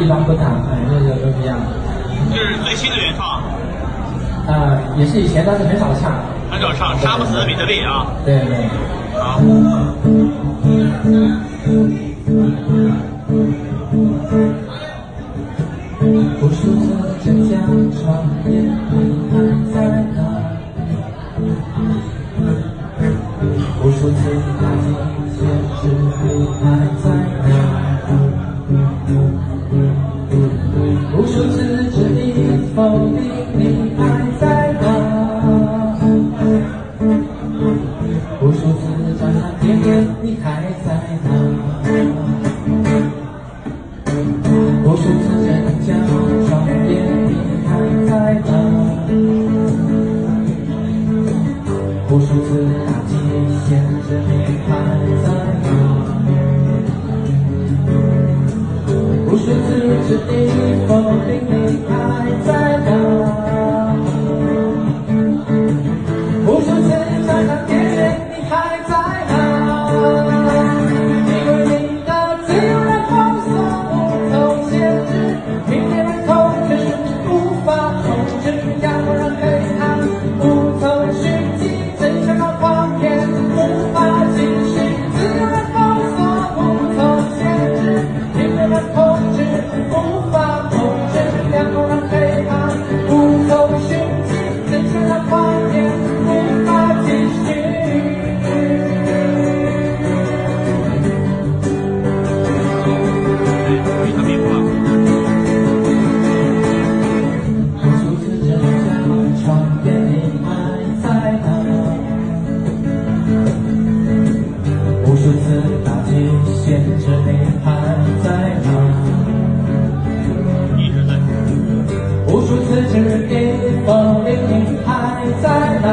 一般不唱，很多人都不一样。这是最新的原创。啊，也是以前，但是很少唱。很少唱，杀不死的比特币啊！对对对，好。无数个真假传言还在打，无数件大惊小怪还在打。无数次质疑否定，你还在吗？无数次找他理论，你还在吗？无数次真假装，你还在吗？无数次打击现实，你还在？today, falling behind. 哒啦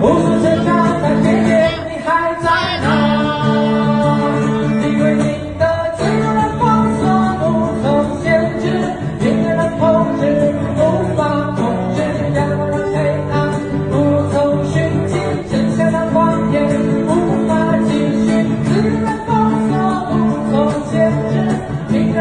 无数挣扎在黑你还在那因为你的自由的风锁不曾限制音乐控制无法控制要我怎黑暗，不从寻迹真相的谎言无法继续自然的放不曾限制你的